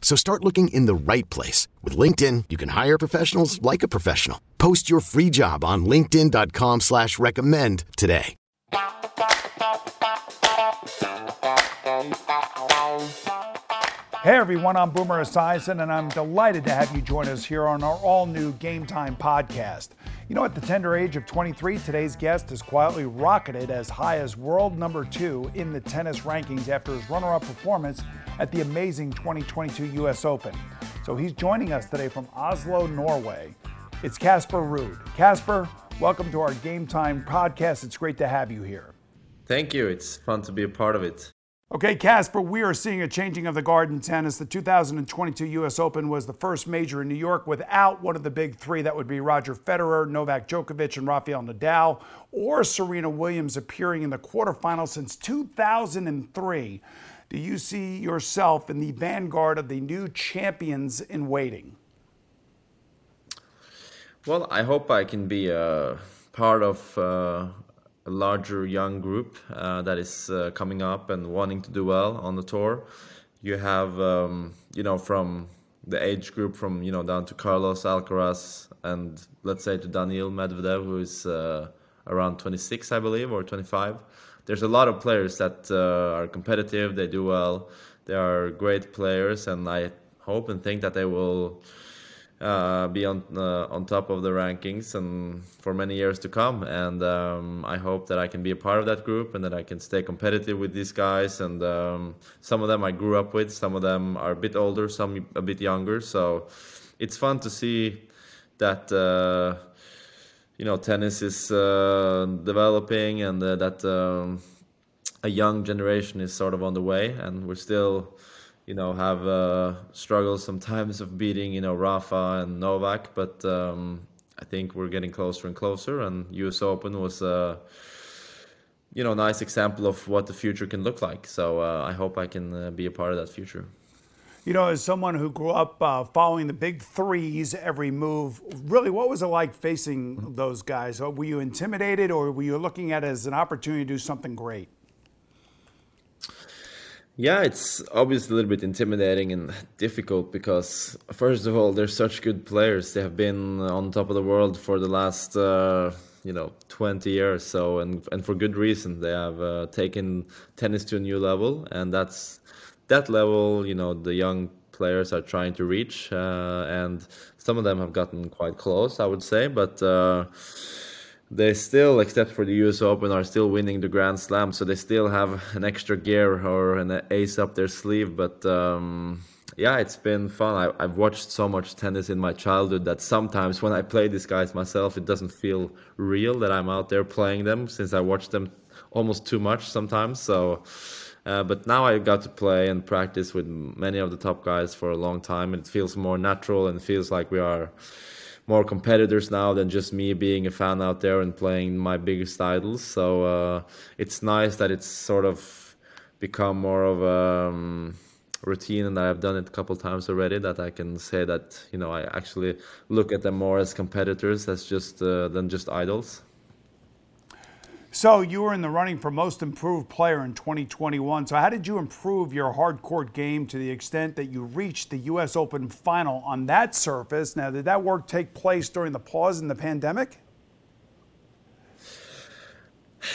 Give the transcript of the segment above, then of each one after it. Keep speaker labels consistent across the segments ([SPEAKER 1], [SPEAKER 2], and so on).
[SPEAKER 1] So start looking in the right place. With LinkedIn, you can hire professionals like a professional. Post your free job on linkedin.com slash recommend today.
[SPEAKER 2] Hey everyone, I'm Boomer Esiason, and I'm delighted to have you join us here on our all-new Game Time podcast. You know, at the tender age of 23, today's guest has quietly rocketed as high as world number two in the tennis rankings after his runner-up performance at the amazing 2022 US Open. So he's joining us today from Oslo, Norway. It's Casper Ruud. Casper, welcome to our Game Time podcast. It's great to have you here.
[SPEAKER 3] Thank you. It's fun to be a part of it.
[SPEAKER 2] Okay, Casper, we are seeing a changing of the guard in tennis. The 2022 U.S. Open was the first major in New York without one of the big three. That would be Roger Federer, Novak Djokovic, and Rafael Nadal, or Serena Williams appearing in the quarterfinals since 2003. Do you see yourself in the vanguard of the new champions in waiting?
[SPEAKER 3] Well, I hope I can be a part of uh, a larger young group uh, that is uh, coming up and wanting to do well on the tour. You have, um, you know, from the age group from you know down to Carlos Alcaraz and let's say to Daniil Medvedev, who is uh, around 26, I believe, or 25. There's a lot of players that uh, are competitive. They do well. They are great players, and I hope and think that they will uh, be on uh, on top of the rankings and for many years to come. And um, I hope that I can be a part of that group and that I can stay competitive with these guys. And um, some of them I grew up with, some of them are a bit older, some a bit younger. So it's fun to see that. Uh, you know, tennis is uh, developing, and uh, that um, a young generation is sort of on the way, and we're still you know, have uh, struggles sometimes of beating, you know, Rafa and Novak, but um, I think we're getting closer and closer. And U.S. Open was, uh, you know, nice example of what the future can look like. So uh, I hope I can uh, be a part of that future.
[SPEAKER 2] You know, as someone who grew up uh, following the big threes every move, really, what was it like facing those guys? Were you intimidated, or were you looking at it as an opportunity to do something great?
[SPEAKER 3] Yeah, it's obviously a little bit intimidating and difficult because, first of all, they're such good players. They have been on top of the world for the last, uh, you know, 20 years. So, and and for good reason. They have uh, taken tennis to a new level, and that's that level. You know, the young players are trying to reach, uh, and some of them have gotten quite close, I would say, but uh, they still, except for the US Open, are still winning the Grand Slam. So they still have an extra gear or an ace up their sleeve. But um, yeah, it's been fun. I, have watched so much tennis in my childhood that sometimes when I play these guys myself, it doesn't feel real that I'm out there playing them since I watch them almost too much sometimes. So. Uh, but now I got to play and practice with many of the top guys for a long time, and it feels more natural and feels like we are more competitors now than just me being a fan out there and playing my biggest idols. So uh, it's nice that it's sort of become more of a um, routine, and I've done it a couple times already. That I can say that you know I actually look at them more as competitors as just uh, than just idols.
[SPEAKER 2] So you were in the running for most improved player in 2021. So how did you improve your hard court game to the extent that you reached the U.S. Open final on that surface? Now, did that work take place during the pause in the pandemic?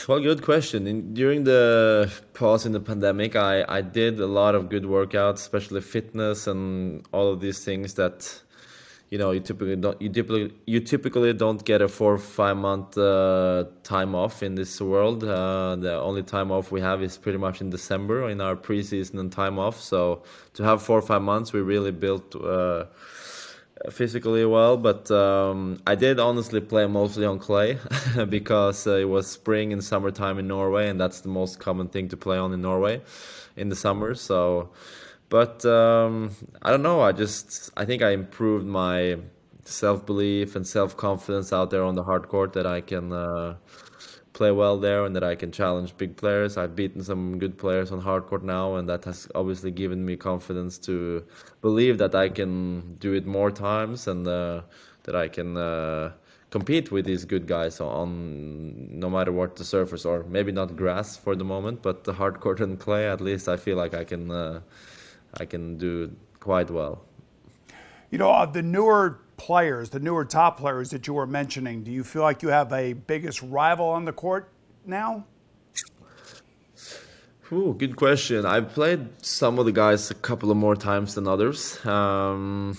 [SPEAKER 3] Well, good question. In, during the pause in the pandemic, I, I did a lot of good workouts, especially fitness and all of these things that you know you typically don't you typically you typically don't get a four or five month uh, time off in this world. Uh, the only time off we have is pretty much in December in our preseason and time off. So to have four or five months, we really built. Uh, physically well, but um, I did honestly play mostly on clay because uh, it was spring and summertime in Norway, and that's the most common thing to play on in Norway in the summer. So but um, I don't know. I just I think I improved my self belief and self confidence out there on the hard court that I can uh, play well there and that I can challenge big players. I've beaten some good players on hard court now, and that has obviously given me confidence to believe that I can do it more times and uh, that I can. Uh, compete with these good guys on no matter what the surface or maybe not grass for the moment but the hard court and clay at least i feel like i can uh, I can do quite well.
[SPEAKER 2] You know, of the newer players, the newer top players that you were mentioning, do you feel like you have a biggest rival on the court now?
[SPEAKER 3] Ooh, good question. I've played some of the guys a couple of more times than others. Um,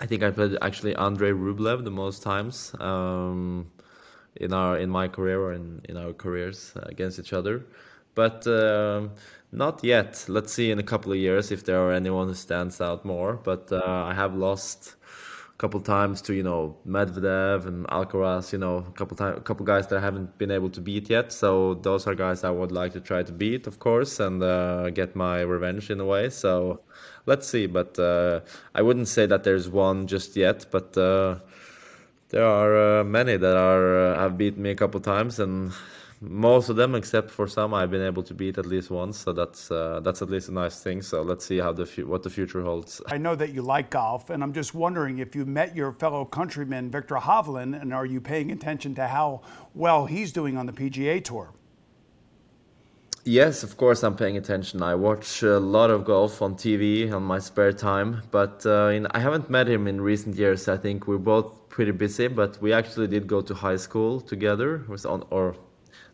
[SPEAKER 3] I think I played actually Andrei Rublev the most times um, in our in my career or in, in our careers against each other. But um, not yet. Let's see in a couple of years if there are anyone who stands out more. But uh, I have lost a couple times to you know Medvedev and Alcaraz. You know, a couple time, a couple guys that I haven't been able to beat yet. So those are guys I would like to try to beat, of course, and uh, get my revenge in a way. So let's see. But uh, I wouldn't say that there's one just yet. But uh, there are uh, many that are uh, have beaten me a couple times and most of them, except for some, I've been able to beat at least once. So that's uh, that's at least a nice thing. So let's see how the fu- what the future holds.
[SPEAKER 2] I know that you like golf, and I'm just wondering if you met your fellow countryman Viktor Hovland, and are you paying attention to how well he's doing on the PGA Tour?
[SPEAKER 3] Yes, of course, I'm paying attention. I watch a lot of golf on TV on my spare time, but uh, in, I haven't met him in recent years. I think we're both pretty busy, but we actually did go to high school together, was on or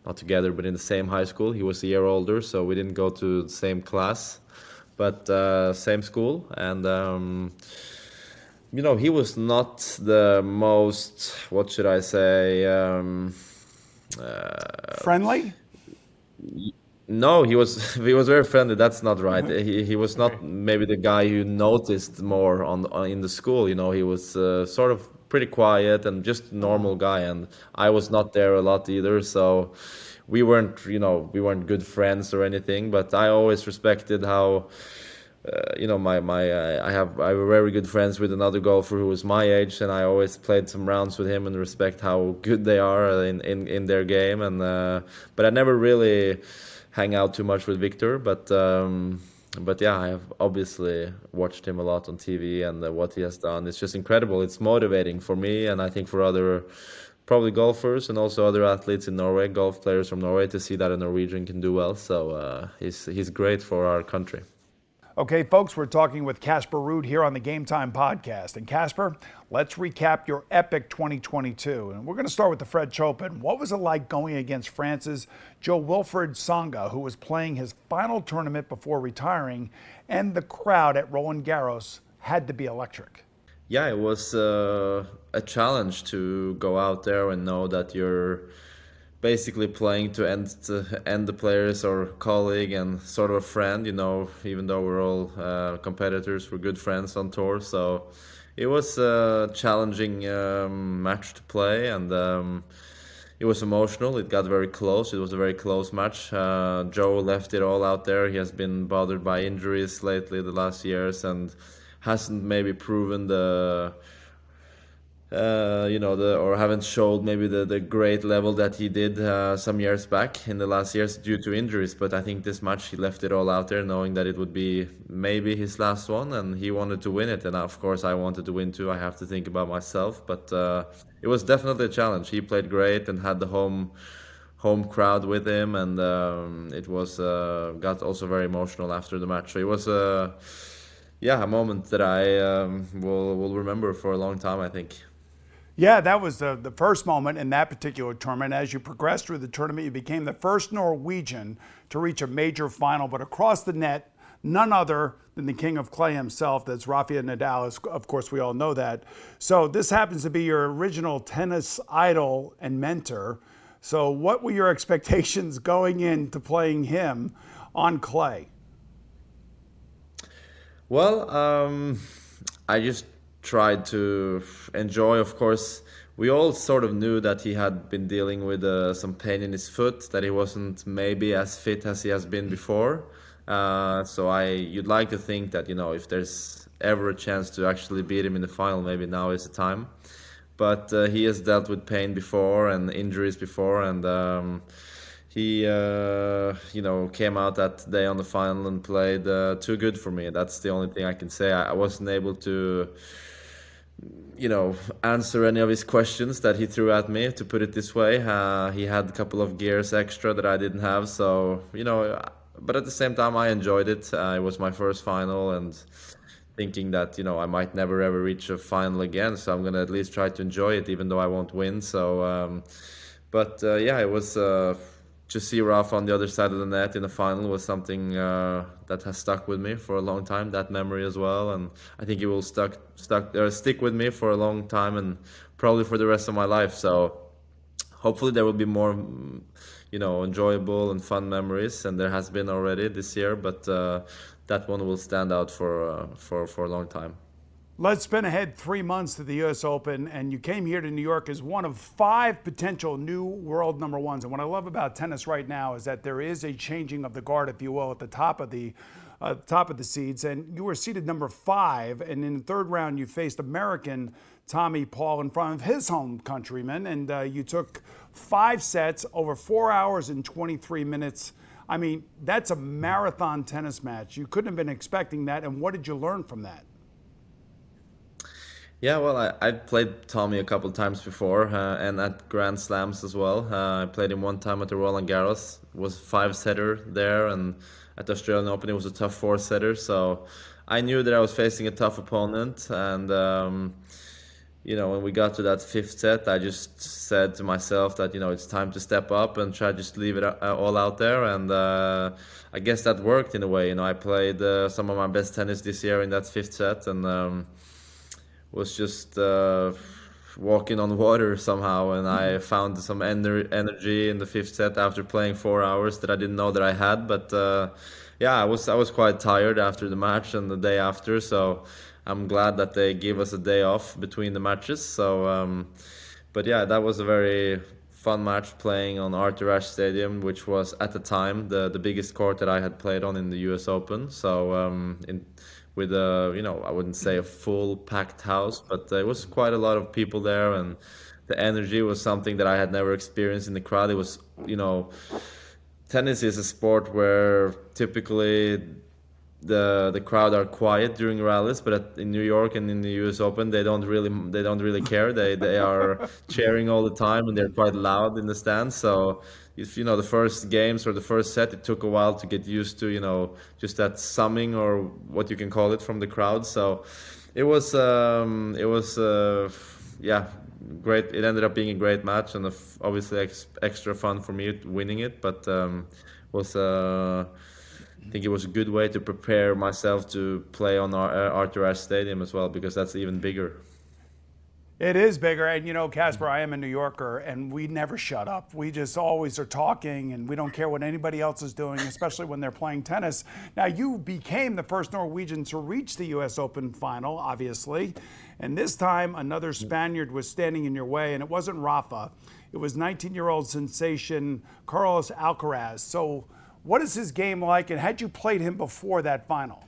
[SPEAKER 3] not together, but in the same high school. He was a year older, so we didn't go to the same class, but uh, same school. And um, you know, he was not the most what should I say um,
[SPEAKER 2] uh, friendly.
[SPEAKER 3] No, he was he was very friendly. That's not right. Mm-hmm. He he was not maybe the guy who noticed more on, on in the school. You know, he was uh, sort of pretty quiet and just normal guy. And I was not there a lot either, so we weren't, you know, we weren't good friends or anything. But I always respected how. Uh, you know, my my uh, I have I have very good friends with another golfer who was my age, and I always played some rounds with him and respect how good they are in in, in their game. And uh, but I never really hang out too much with Viktor but. Um, but yeah, I have obviously watched him a lot on TV and uh, what he has done. It's just incredible. It's motivating for me and I think for other probably golfers and also other athletes in Norway, golf players from Norway, to see that a Norwegian can do well. So uh, he's he's great for our country.
[SPEAKER 2] Okay, folks, we're talking with Casper Ruud here on the Game Time podcast. And Casper, let's recap your epic 2022. And we're going to start with the French Open. What was it like going against France's Jo-Wilfried Tsonga, who was playing his final tournament before retiring, and the crowd at Roland Garros had to be electric?
[SPEAKER 3] Yeah, it was uh, a challenge to go out there and know that you're basically playing to end to end the players or colleague and sort of a friend you know even though we're all uh, competitors we're good friends on tour. So it was a challenging um, match to play and um, it was emotional. It got very close. It was a very close match. Uh, Jo left it all out there. He has been bothered by injuries lately the last years and hasn't maybe proven the uh, you know, the, or haven't showed maybe the, the great level that he did uh, some years back in the last years due to injuries. But I think this match he left it all out there, knowing that it would be maybe his last one, and he wanted to win it. And of course, I wanted to win too. I have to think about myself, but uh, it was definitely a challenge. He played great and had the home home crowd with him, and um, it was uh, got also very emotional after the match. So it was a yeah a moment that I um, will will remember for a long time. I think.
[SPEAKER 2] Yeah, that was the, the first moment in that particular tournament. As you progressed through the tournament, you became the first Norwegian to reach a major final, but across the net, none other than the king of clay himself. That's Rafael Nadal. Of course, we all know that. So this happens to be your original tennis idol and mentor. So, what were your expectations going into playing him on clay?
[SPEAKER 3] Well, um, I just tried to enjoy, of course. We all sort of knew that he had been dealing with uh, some pain in his foot, that he wasn't maybe as fit as he has been before. Uh, so I, you'd like to think that you know if there's ever a chance to actually beat him in the final, maybe now is the time but uh, he has dealt with pain before and injuries before, and um, he uh, you know came out that day on the final and played uh, too good for me. That's the only thing I can say. I, I, wasn't able to you know answer any of his questions that he threw at me. To put it this way, uh, he had a couple of gears extra that I didn't have. So you know, but at the same time, I enjoyed it. Uh, it was my first final and thinking that you know I might never ever reach a final again. So I'm gonna at least try to enjoy it, even though I won't win. So, um, but uh, yeah, it was uh, to see Rafa on the other side of the net in the final was something uh, that has stuck with me for a long time. That memory as well, and I think it will stuck stuck uh, stick with me for a long time and probably for the rest of my life. So hopefully there will be more you know enjoyable and fun memories and there has been already this year but uh, that one will stand out for uh, for for a long time.
[SPEAKER 2] Let's spin ahead three months to the U.S. Open, and you came here to New York as one of five potential new world number ones. And what I love about tennis right now is that there is a changing of the guard, if you will, at the top of the uh, top of the seeds. And you were seated number five, and in the third round you faced American Tommy Paul in front of his home countrymen, and uh, you took five sets over four hours and 23 minutes. I mean, that's a marathon tennis match. You couldn't have been expecting that. And what did you learn from that?
[SPEAKER 3] Yeah, well, I, I played Tommy a couple times before, uh, and at Grand Slams as well. Uh, I played him one time at the Roland Garros. Was five setter there, and at the Australian Open it was a tough four setter. So I knew that I was facing a tough opponent, and um, you know, when we got to that fifth set, I just said to myself that you know it's time to step up and try to just leave it uh, all out there, and uh, I guess that worked in a way. You know, I played uh, some of my best tennis this year in that fifth set, and um, was just uh, walking on water somehow. And I mm-hmm. found some ener- energy in the fifth set after playing four hours that I didn't know that I had. But uh, yeah, I was I was quite tired after the match and the day after, so I'm glad that they gave us a day off between the matches. So, um, but yeah, that was a very fun match playing on Arthur Ashe Stadium, which was at the time the the biggest court that I had played on in the U.S. Open. So, um, in with a you know I wouldn't say a full packed house, but it was quite a lot of people there, and the energy was something that I had never experienced in the crowd. It was you know tennis is a sport where typically the the crowd are quiet during rallies, but at, in New York and in the U.S. Open, they don't really they don't really care. They they are cheering all the time and they're quite loud in the stands. So if you know the first games or the first set, it took a while to get used to you know just that summing or what you can call it from the crowd. So it was um, it was uh, yeah great. It ended up being a great match and obviously ex- extra fun for me winning it, but um, was. Uh, I think it was a good way to prepare myself to play on our uh, Arthur Ashe Stadium as well because that's even bigger.
[SPEAKER 2] It is bigger. And you know, Casper, I am a New Yorker and we never shut up. We just always are talking and we don't care what anybody else is doing, especially when they're playing tennis. Now, you became the first Norwegian to reach the U.S. Open final, obviously. And this time, another Spaniard was standing in your way, and it wasn't Rafa. It was 19 year old sensation Carlos Alcaraz. So, what is his game like, and had you played him before that final?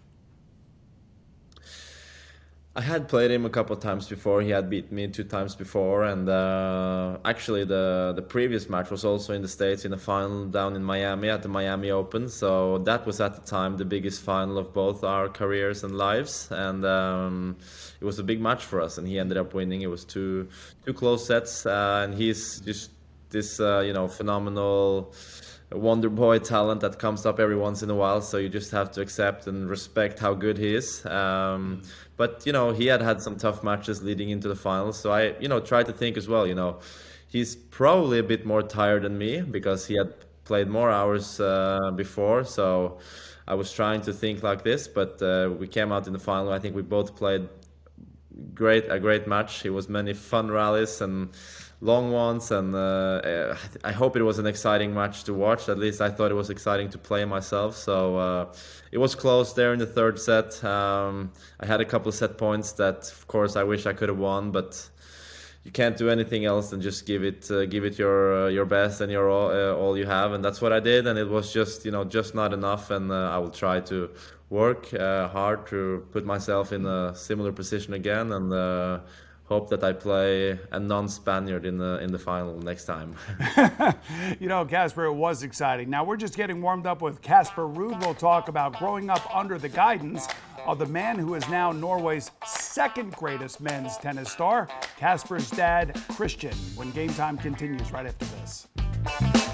[SPEAKER 3] I had played him a couple of times before. He had beat me two times before, and uh, actually the the previous match was also in the states in the final down in Miami at the Miami Open. So that was at the time the biggest final of both our careers and lives, and um, it was a big match for us. And he ended up winning. It was two two close sets, uh, and he's just this uh, you know phenomenal wonder boy talent that comes up every once in a while. So you just have to accept and respect how good he is. Um, but you know he had had some tough matches leading into the finals, so I you know tried to think as well. You know he's probably a bit more tired than me because he had played more hours uh, before. So I was trying to think like this, but uh, we came out in the final. I think we both played great a great match. It was many fun rallies and long ones, and uh, I hope it was an exciting match to watch. At least I thought it was exciting to play myself. So uh, it was close there in the third set. Um, I had a couple of set points that, of course, I wish I could have won, but you can't do anything else than just give it uh, give it your uh, your best and your all, uh, all you have and that's what I did and it was just you know just not enough and uh, I will try to work hard to put myself in a similar position again and hope that I play a non-Spaniard in the in the final next time.
[SPEAKER 2] you know, Casper, it was exciting. Now we're just getting warmed up with Casper Ruud. We'll talk about growing up under the guidance of the man who is now Norway's second greatest men's tennis star, Casper's dad, Christian, when game time continues right after this.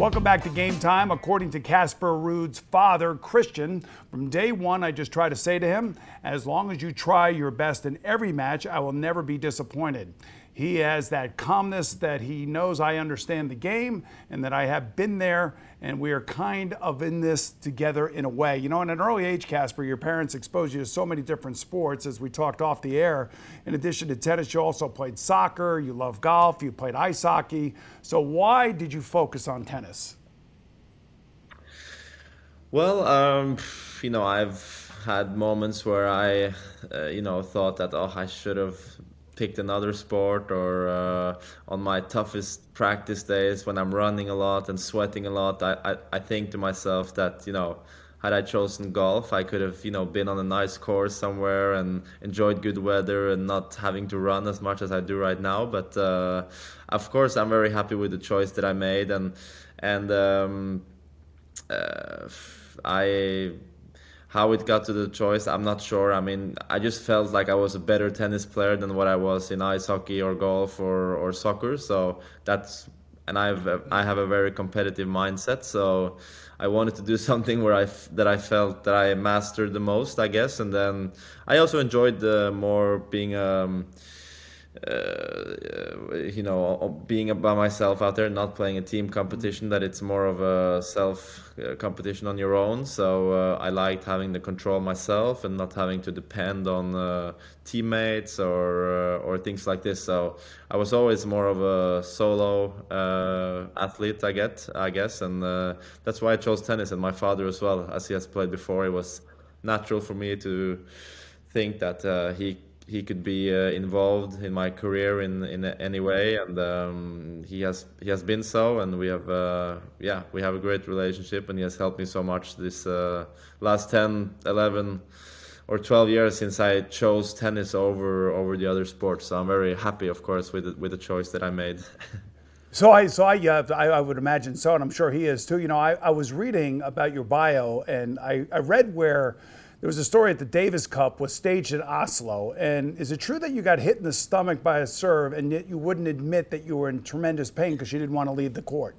[SPEAKER 2] Welcome back to Game Time. According to Casper Ruud's father, Christian, from day one, I just try to say to him, as long as you try your best in every match, I will never be disappointed. He has that calmness that he knows I understand the game and that I have been there and we are kind of in this together in a way. You know, in an early age, Casper, your parents exposed you to so many different sports as we talked off the air. In addition to tennis, you also played soccer, you love golf, you played ice hockey. So why did you focus on tennis?
[SPEAKER 3] Well, um, you know, I've had moments where I, uh, you know, thought that, oh, I should have picked another sport or uh, on my toughest practice days when I'm running a lot and sweating a lot, I, I, I think to myself that, you know, had I chosen golf, I could have, you know, been on a nice course somewhere and enjoyed good weather and not having to run as much as I do right now. But uh, of course, I'm very happy with the choice that I made, and and um, uh, I how it got to the choice, I'm not sure. I mean, I just felt like I was a better tennis player than what I was in ice hockey or golf or, or soccer. So that's and I've I have a very competitive mindset. So I wanted to do something where I that I felt that I mastered the most, I guess. And then I also enjoyed the more being um, uh, you know, being by myself out there, not playing a team competition, that it's more of a self uh, competition on your own. So uh, I liked having the control myself and not having to depend on uh, teammates or uh, or things like this. So I was always more of a solo uh, athlete, I get, I guess, and that's why I chose tennis. And my father as well, as he has played before, it was natural for me to think that he he could be uh, involved in my career in in any way, and um, he has he has been so, and we have uh, yeah we have a great relationship, and he has helped me so much this uh, last 10, 11 or 12 years since I chose tennis over over the other sports. So I'm very happy, of course, with the, with the choice that I made.
[SPEAKER 2] So I, so I, uh, I, I, would imagine so, and I'm sure he is too. You know, I, I was reading about your bio, and I, I read where there was a story at the Davis Cup was staged in Oslo. And is it true that you got hit in the stomach by a serve and yet you wouldn't admit that you were in tremendous pain because you didn't want to leave the court?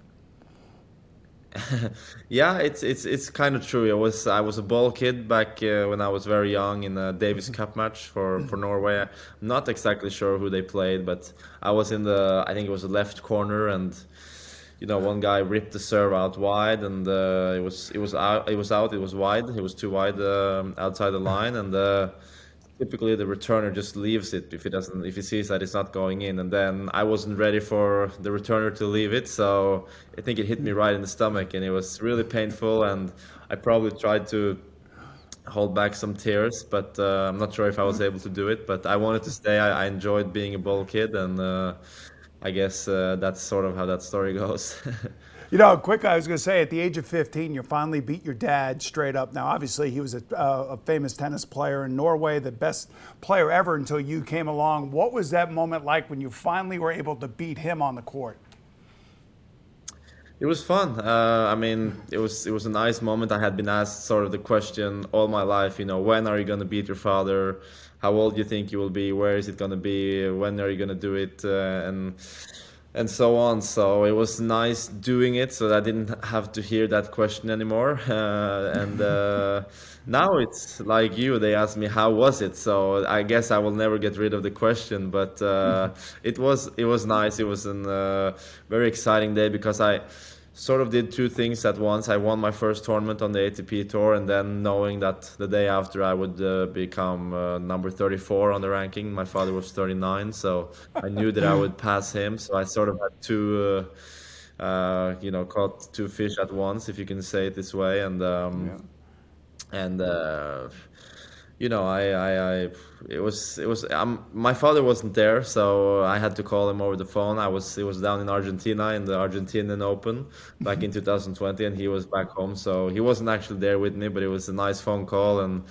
[SPEAKER 3] yeah, it's it's it's kind of true. I was I was a ball kid back uh, when I was very young in a Davis Cup match for for Norway. I'm not exactly sure who they played, but I was in the I think it was the left corner and you know, one guy ripped the serve out wide, and uh, it was it was out. It was out. It was wide. It was too wide um, outside the line, and uh, typically the returner just leaves it if he doesn't if he sees that it's not going in. And then I wasn't ready for the returner to leave it, so I think it hit me right in the stomach, and it was really painful. And I probably tried to hold back some tears, but uh, I'm not sure if I was able to do it. But I wanted to stay. I, I enjoyed being a ball kid, and uh, I guess uh, that's sort of how that story goes.
[SPEAKER 2] you know, quick, I was going to say, at the age of 15, you finally beat your dad straight up. Now, obviously, he was a, uh, a, famous tennis player in Norway, the best player ever until you came along. What was that moment like when you finally were able to beat him on the court?
[SPEAKER 3] It was fun. Uh, I mean, it was it was a nice moment. I had been asked sort of the question all my life. You know, when are you going to beat your father? How old do you think you will be, where is it going to be, when are you going to do it, uh, and and so on. So it was nice doing it, so I didn't have to hear that question anymore. Uh, and uh, now it's like you; they ask me how was it. So I guess I will never get rid of the question. But uh, it was it was nice. It was a uh, very exciting day because I sort of did two things at once. I won my first tournament on the ATP tour, and then knowing that the day after I would uh, become uh, number 34 on the ranking. My father was 39, so I knew that I would pass him. So I sort of had two, uh, uh you know, caught two fish at once, if you can say it this way, and um, yeah. and uh, you know, I, I, I, it was, it was. Um, my father wasn't there, so I had to call him over the phone. I was, he was down in Argentina in the Argentinian Open back in 2020, and he was back home, so he wasn't actually there with me. But it was a nice phone call, and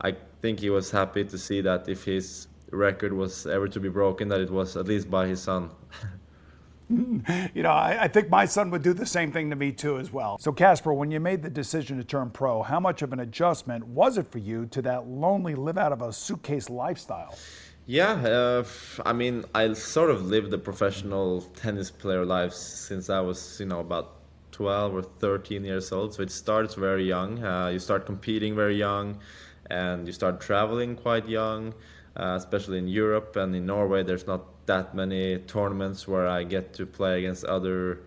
[SPEAKER 3] I think he was happy to see that if his record was ever to be broken, that it was at least by his son.
[SPEAKER 2] you know, I, I, think my son would do the same thing to me too, as well. So, Casper, when you made the decision to turn pro, how much of an adjustment was it for you to that lonely, live out of a suitcase lifestyle?
[SPEAKER 3] Yeah, uh, I mean, I sort of lived a professional tennis player life since I was, you know, about 12 or 13 years old. So it starts very young. Uh, you start competing very young, and you start traveling quite young, uh, especially in Europe and in Norway. There's not that many tournaments where I get to play against other,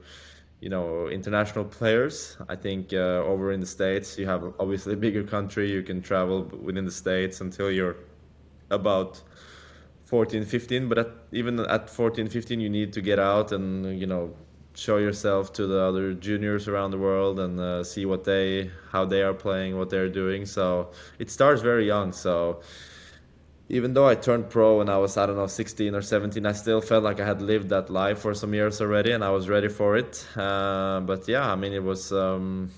[SPEAKER 3] you know, international players. I think uh, over in the states you have obviously a bigger country. You can travel within the states until you're about 14, 15. But at, even at 14, 15, you need to get out and you know show yourself to the other juniors around the world and uh, see what they how they are playing, what they're doing. So it starts very young. So even though I turned pro when I was I don't know 16 or 17, I still felt like I had lived that life for some years already, and I was ready for it. Uh, but yeah, I mean, it was um,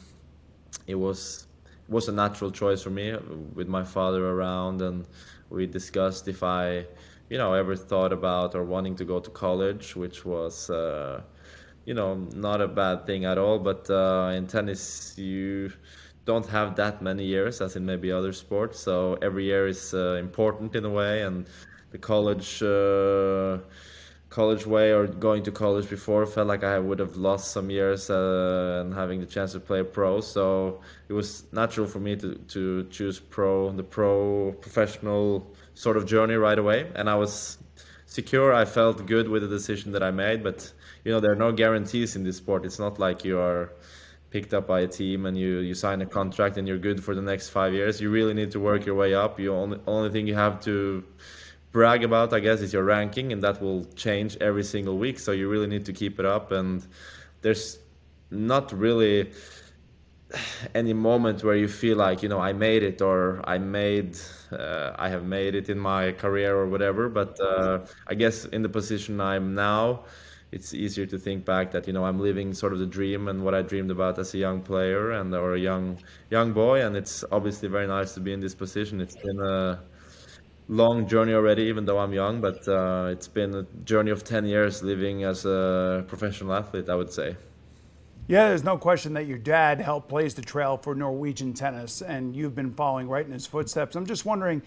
[SPEAKER 3] it was it was a natural choice for me with my father around, and we discussed if I, you know, ever thought about or wanting to go to college, which was. Uh, you know, not a bad thing at all. But uh, in tennis, you don't have that many years as in maybe other sports. So every year is uh, important in a way, and the college uh, college way or going to college before felt like I would have lost some years uh, and having the chance to play pro. So it was natural for me to to choose pro the pro professional sort of journey right away, and I was secure. I felt good with the decision that I made, but you know there are no guarantees in this sport. It's not like you are picked up by a team and you, you sign a contract and you're good for the next five years. You really need to work your way up. You only only thing you have to brag about, I guess, is your ranking, and that will change every single week. So you really need to keep it up. And there's not really any moment where you feel like you know I made it or I made uh, I have made it in my career or whatever. But uh, I guess in the position I'm now, it's easier to think back that you know I'm living sort of the dream and what I dreamed about as a young player and or a young young boy. And it's obviously very nice to be in this position. It's been a long journey already, even though I'm young. But uh, it's been a journey of ten years living as a professional athlete. I would say.
[SPEAKER 2] Yeah, there's no question that your dad helped blaze the trail for Norwegian tennis, and you've been following right in his footsteps. I'm just wondering,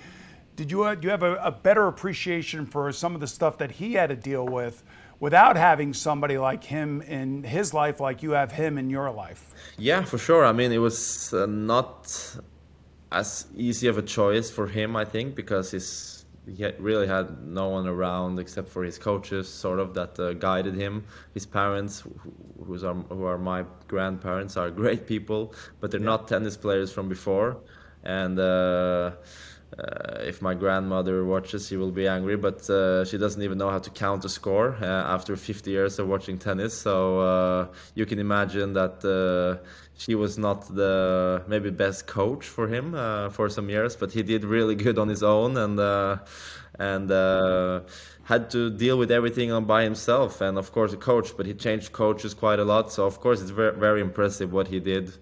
[SPEAKER 2] did you uh, do you have a, a, better appreciation for some of the stuff that he had to deal with without having somebody like him in his life, like you have him in your life?
[SPEAKER 3] Yeah, for sure. I mean, it was uh, not as easy of a choice for him, I think, because his he really had no one around except for his coaches, sort of that uh, guided him. His parents, who, are, who are my grandparents, are great people, but they're yeah. not tennis players from before. And uh, uh, if my grandmother watches, she will be angry, but uh, she doesn't even know how to count a score uh, after 50 years of watching tennis. So uh, you can imagine that uh, she was not the maybe best coach for him for some years, but he did really good on his own and and had to deal with everything on by himself. And of course, a coach, but he changed coaches quite a lot. So of course, it's very very impressive what he did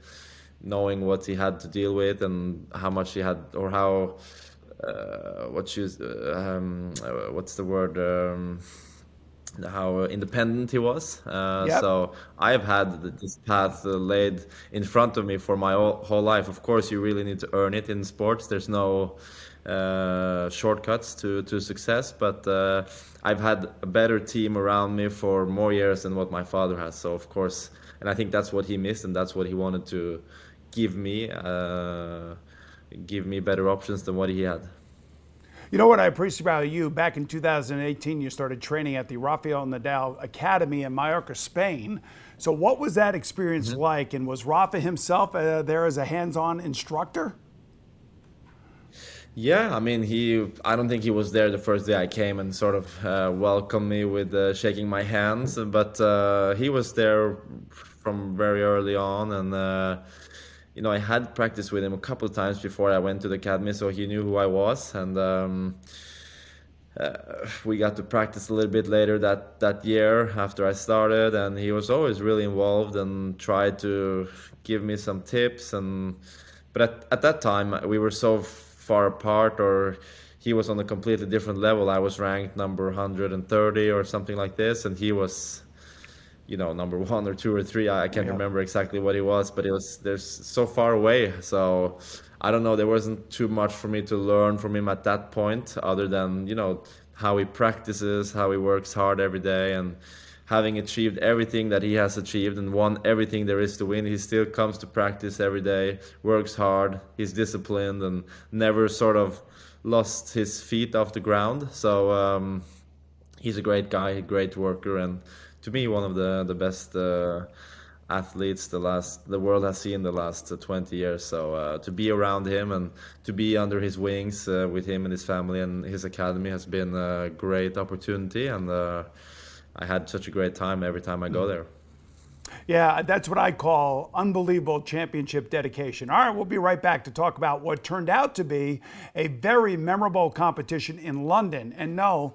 [SPEAKER 3] knowing what he had to deal with and how much he had or how uh, what you um, uh, what's the word um, how independent he was. Uh, yep. So I've had this path uh, laid in front of me for my whole, whole, life. Of course, you really need to earn it in sports. There's no uh, shortcuts to, to success, but uh, I've had a better team around me for more years than what my father has. So, of course, and I think that's what he missed, and that's what he wanted to give me uh, give me better options than what he had.
[SPEAKER 2] You know what I appreciate about you? Back in 2018, you started training at the Rafael Nadal Academy in Mallorca, Spain. So, what was that experience mm-hmm. like? And was Rafa himself uh, there as a hands-on instructor?
[SPEAKER 3] Yeah, I mean, he. I don't think he was there the first day I came and sort of uh, welcomed me with uh, shaking my hands, but uh, he was there from very early on, and uh, you know, I had practiced with him a couple of times before I went to the academy, so he knew who I was, and um, uh, we got to practice a little bit later that that year after I started, and he was always really involved and tried to give me some tips, and but at, at that time we were so far apart, or he was on a completely different level. I was ranked number 130 or something like this, and he was you know number one or two or three. I, can't yeah. remember exactly what it was but it was there's so far away. So i don't know. There wasn't too much for me to learn from him at that point other than you know how he practices how he works hard every day. And having achieved everything that he has achieved and won everything there is to win he still comes to practice every day works hard he's disciplined and never sort of lost his feet off the ground. So um, he's a great guy a great worker and to me one of the the best uh, athletes the last the world has seen the last uh, 20 years. So uh, to be around him and to be under his wings uh, with him and his family and his academy has been a great opportunity, and uh, I had such a great time every time I go there.
[SPEAKER 2] Yeah, that's what I call unbelievable championship dedication. All right, we'll be right back to talk about what turned out to be a very memorable competition in London. And no,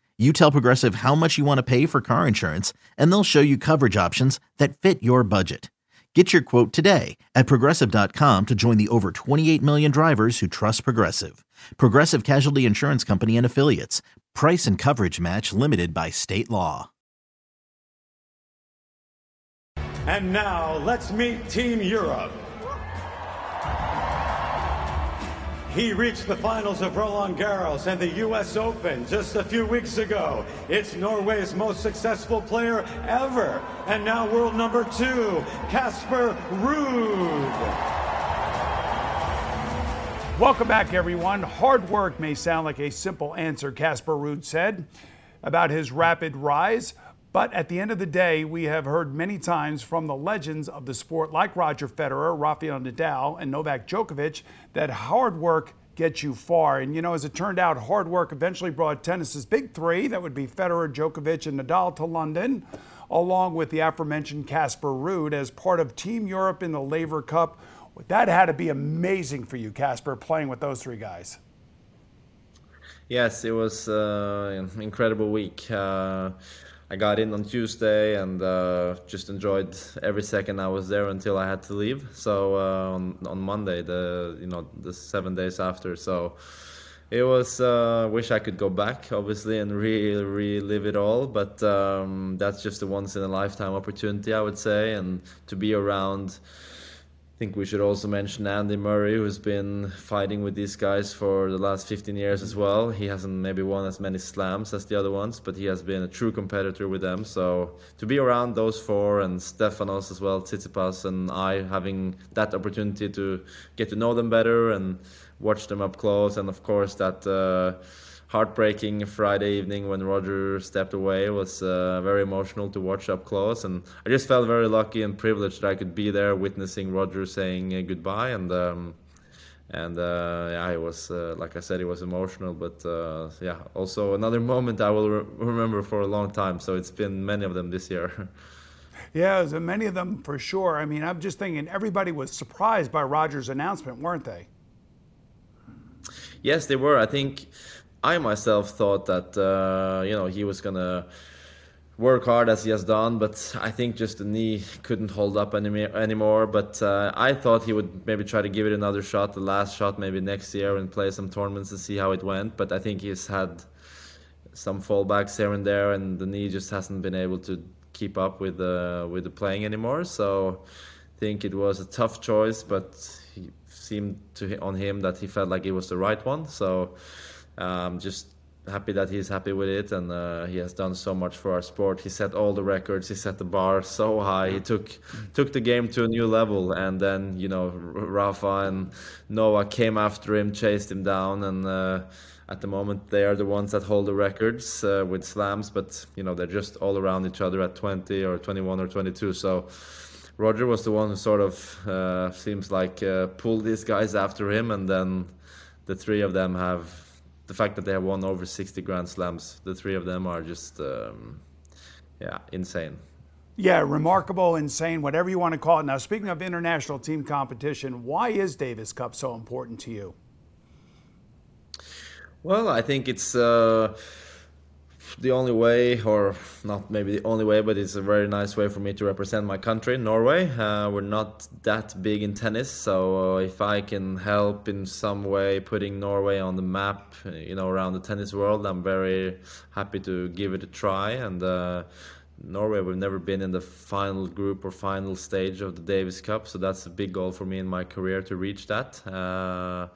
[SPEAKER 4] you tell Progressive how much you want to pay for car insurance, and they'll show you coverage options that fit your budget. Get your quote today at progressive.com to join the over 28 million drivers who trust Progressive. Progressive Casualty Insurance Company and Affiliates. Price and coverage match limited by state law.
[SPEAKER 5] And now let's meet Team Europe. He reached the finals of Roland Garros and the U.S. Open just a few weeks ago. It's Norway's most successful player ever. And now world number two, Casper Ruud.
[SPEAKER 2] Welcome back, everyone. Hard work may sound like a simple answer, Casper Ruud said about his rapid rise. But at the end of the day, we have heard many times from the legends of the sport, like Roger Federer, Rafael Nadal, and Novak Djokovic, that hard work gets you far. And you know, as it turned out, hard work eventually brought tennis's big three that would be Federer, Djokovic, and Nadal to London, along with the aforementioned Casper Ruud as part of Team Europe in the Laver Cup. That had to be amazing for you, Casper, playing with those three guys.
[SPEAKER 3] Yes, it was uh, an incredible week. Uh, I got in on Tuesday and uh, just enjoyed every second I was there until I had to leave. So uh, on on Monday, the you know the seven days after, so it was. Uh, wish I could go back, obviously, and really relive it all. But um, that's just a once in a lifetime opportunity, I would say, and to be around think we should also mention Andy Murray, who's been fighting with these guys for the last 15 years as well. He hasn't maybe won as many slams as the other ones, but he has been a true competitor with them. So to be around those four and Stefanos as well, Tsitsipas and I having that opportunity to get to know them better and watch them up close, and of course that. Uh, heartbreaking Friday evening when Roger stepped away was uh, very emotional to watch up close, and I just felt very lucky and privileged that I could be there witnessing Roger saying uh, goodbye, and um, and uh, yeah, it was uh, like I said, it was emotional, but uh, yeah, also another moment I will re- remember for a long time. So it's been many of them this year.
[SPEAKER 2] Yeah, many of them for sure. I mean, I'm just thinking everybody was surprised by Roger's announcement, weren't they?
[SPEAKER 3] Yes, they were. I think I myself thought that uh, you know he was gonna work hard as he has done, but I think just the knee couldn't hold up any, anymore. But uh, I thought he would maybe try to give it another shot, the last shot maybe next year, and play some tournaments and see how it went. But I think he's had some fallbacks here and there, and the knee just hasn't been able to keep up with the with the playing anymore. So I think it was a tough choice, but he seemed to on him that he felt like it was the right one. So um, just happy that he's happy with it and uh, he has done so much for our sport. He set all the records he set the bar so high he took took the game to a new level. And then you know rafa and noah came after him chased him down and uh, at the moment they are the ones that hold the records uh, with slams but you know they're just all around each other at 20 or 21 or 22 so roger was the one who sort of uh, seems like uh, pulled these guys after him and then the three of them have the fact that they have won over 60 Grand Slams, the three of them are just, um, yeah, insane.
[SPEAKER 2] Yeah, remarkable, insane, whatever you want to call it. Now, speaking of international team competition, why is Davis Cup so important to you?
[SPEAKER 3] Well, I think it's. Uh, the only way, or not maybe the only way, but it's a very nice way for me to represent my country, Norway. Uh, we're not that big in tennis, so uh, if I can help in some way putting Norway on the map, you know, around the tennis world, I'm very happy to give it a try. And uh, Norway, we've never been in the final group or final stage of the Davis Cup, so that's a big goal for me in my career to reach that. Uh,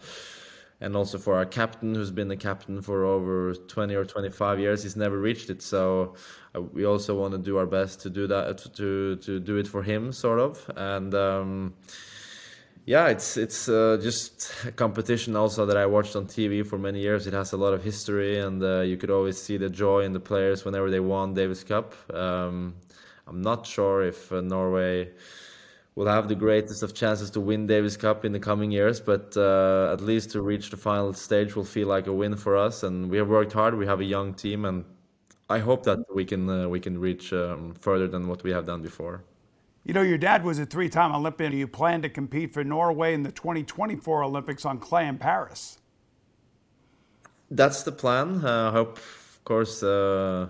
[SPEAKER 3] and also for our captain who's been the captain for over 20 or 25 years he's never reached it. So uh, we also want to do our best to do that to to do it for him sort of. And um, yeah it's it's uh, just a competition also that I watched on TV for many years. It has a lot of history and uh, you could always see the joy in the players whenever they won Davis Cup. Um, I'm not sure if uh, Norway will have the greatest of chances to win Davis Cup in the coming years, but uh, at least to reach the final stage will feel like a win for us. And we have worked hard. We have a young team, and I hope that we can uh, we can reach um, further than what we have done before.
[SPEAKER 2] You know, your dad was a three-time Olympian. Do you plan to compete for Norway in the 2024 Olympics on clay in Paris.
[SPEAKER 3] That's the plan. Uh, I hope, of course uh,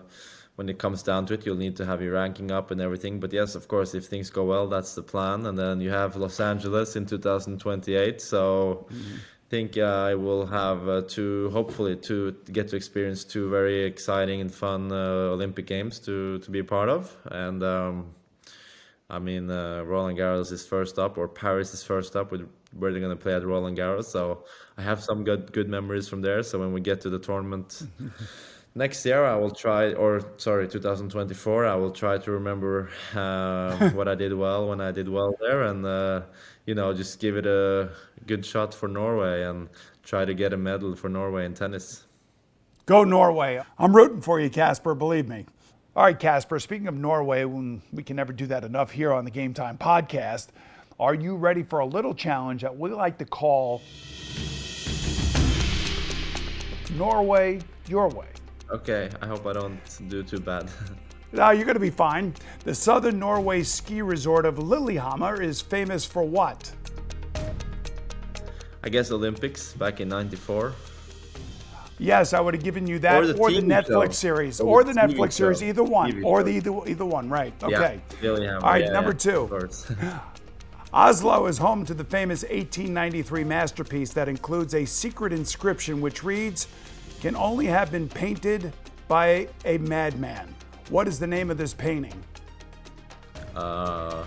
[SPEAKER 3] when it comes down to it, you'll need to have your ranking up and everything. But yes, of course, if things go well, that's the plan. And then you have Los Angeles in 2028. So mm-hmm. I think uh, I will have uh, two, hopefully, to get to experience two very exciting and fun uh, Olympic Games to, to be a part of. And um, I mean, uh, Roland Garros is first up, or Paris is first up, with where they're gonna play at Roland Garros. So I have some good good memories from there. So when we get to the tournament next year, I will try, or sorry, 2024, I will try to remember uh, what I did well when I did well there, and uh, you know, just give it a good shot for Norway and try to get a medal for Norway in tennis.
[SPEAKER 2] Go Norway. I'm rooting for you, Casper, believe me. All right, Casper, speaking of Norway, we can never do that enough here on the Game Time podcast, are you ready for a little challenge that we like to call Norway Your Way?
[SPEAKER 3] Okay, I hope I don't do too bad.
[SPEAKER 2] Now, ah, you're going to be fine. The southern Norway ski resort of Lillehammer is famous for what?
[SPEAKER 3] I guess Olympics back in '94.
[SPEAKER 2] Yes, I would have given you that,
[SPEAKER 3] Or the
[SPEAKER 2] or the Netflix
[SPEAKER 3] show.
[SPEAKER 2] series,
[SPEAKER 3] Or
[SPEAKER 2] or
[SPEAKER 3] the
[SPEAKER 2] Netflix series, either one,
[SPEAKER 3] TV
[SPEAKER 2] or the either, either one, right? Okay.
[SPEAKER 3] Yeah, Lillehammer,
[SPEAKER 2] All right,
[SPEAKER 3] yeah,
[SPEAKER 2] number two. Oslo is home to the famous 1893 masterpiece that includes a secret inscription which reads, "Can only have been painted by a madman." What is the name of this painting?
[SPEAKER 3] uh,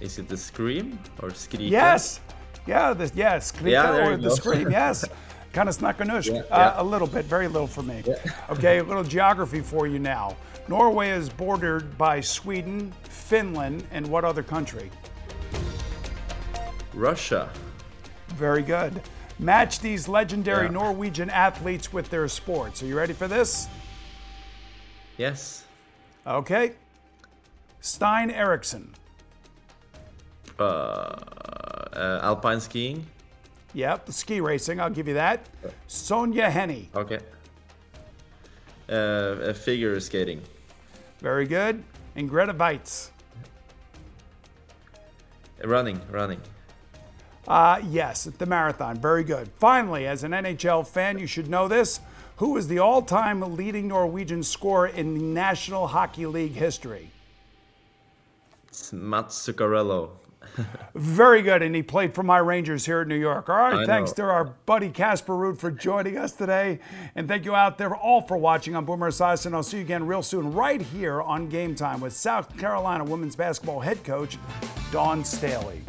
[SPEAKER 3] is it the Scream or Skrike?
[SPEAKER 2] Yes. Yeah, the, yeah, Skrika
[SPEAKER 3] Yeah,
[SPEAKER 2] or the
[SPEAKER 3] go.
[SPEAKER 2] scream, yes. kind of snackanush.
[SPEAKER 3] Yeah,
[SPEAKER 2] uh. A little bit, very little for me. Okay, a little geography for you now. Norway is bordered by Sweden, Finland, and what other country?
[SPEAKER 3] Russia.
[SPEAKER 2] Very good. Match these legendary
[SPEAKER 3] Yeah.
[SPEAKER 2] Norwegian athletes with their sports. Are you ready for this?
[SPEAKER 3] Yes.
[SPEAKER 2] Okay. Stein Eriksen.
[SPEAKER 3] Uh, uh, alpine skiing.
[SPEAKER 2] Yep, ski racing, I'll give you that. Sonja Henie.
[SPEAKER 3] Okay. Uh, figure skating.
[SPEAKER 2] Very good. And Greta Waitz.
[SPEAKER 3] Running, running.
[SPEAKER 2] Uh, yes, the marathon. Very good. Finally, as an NHL fan, you should know this. Who is the all time leading Norwegian scorer in National Hockey League history?
[SPEAKER 3] It's Mats Zuccarello.
[SPEAKER 2] Very good, and he played for my Rangers here in New York. All right,
[SPEAKER 3] I
[SPEAKER 2] thanks
[SPEAKER 3] know.
[SPEAKER 2] to our buddy Casper Ruud for joining us today. And thank you out there all for watching. I'm Boomer Esiason. I'll see you again real soon, right here on Game Time with South Carolina women's basketball head coach Dawn Staley.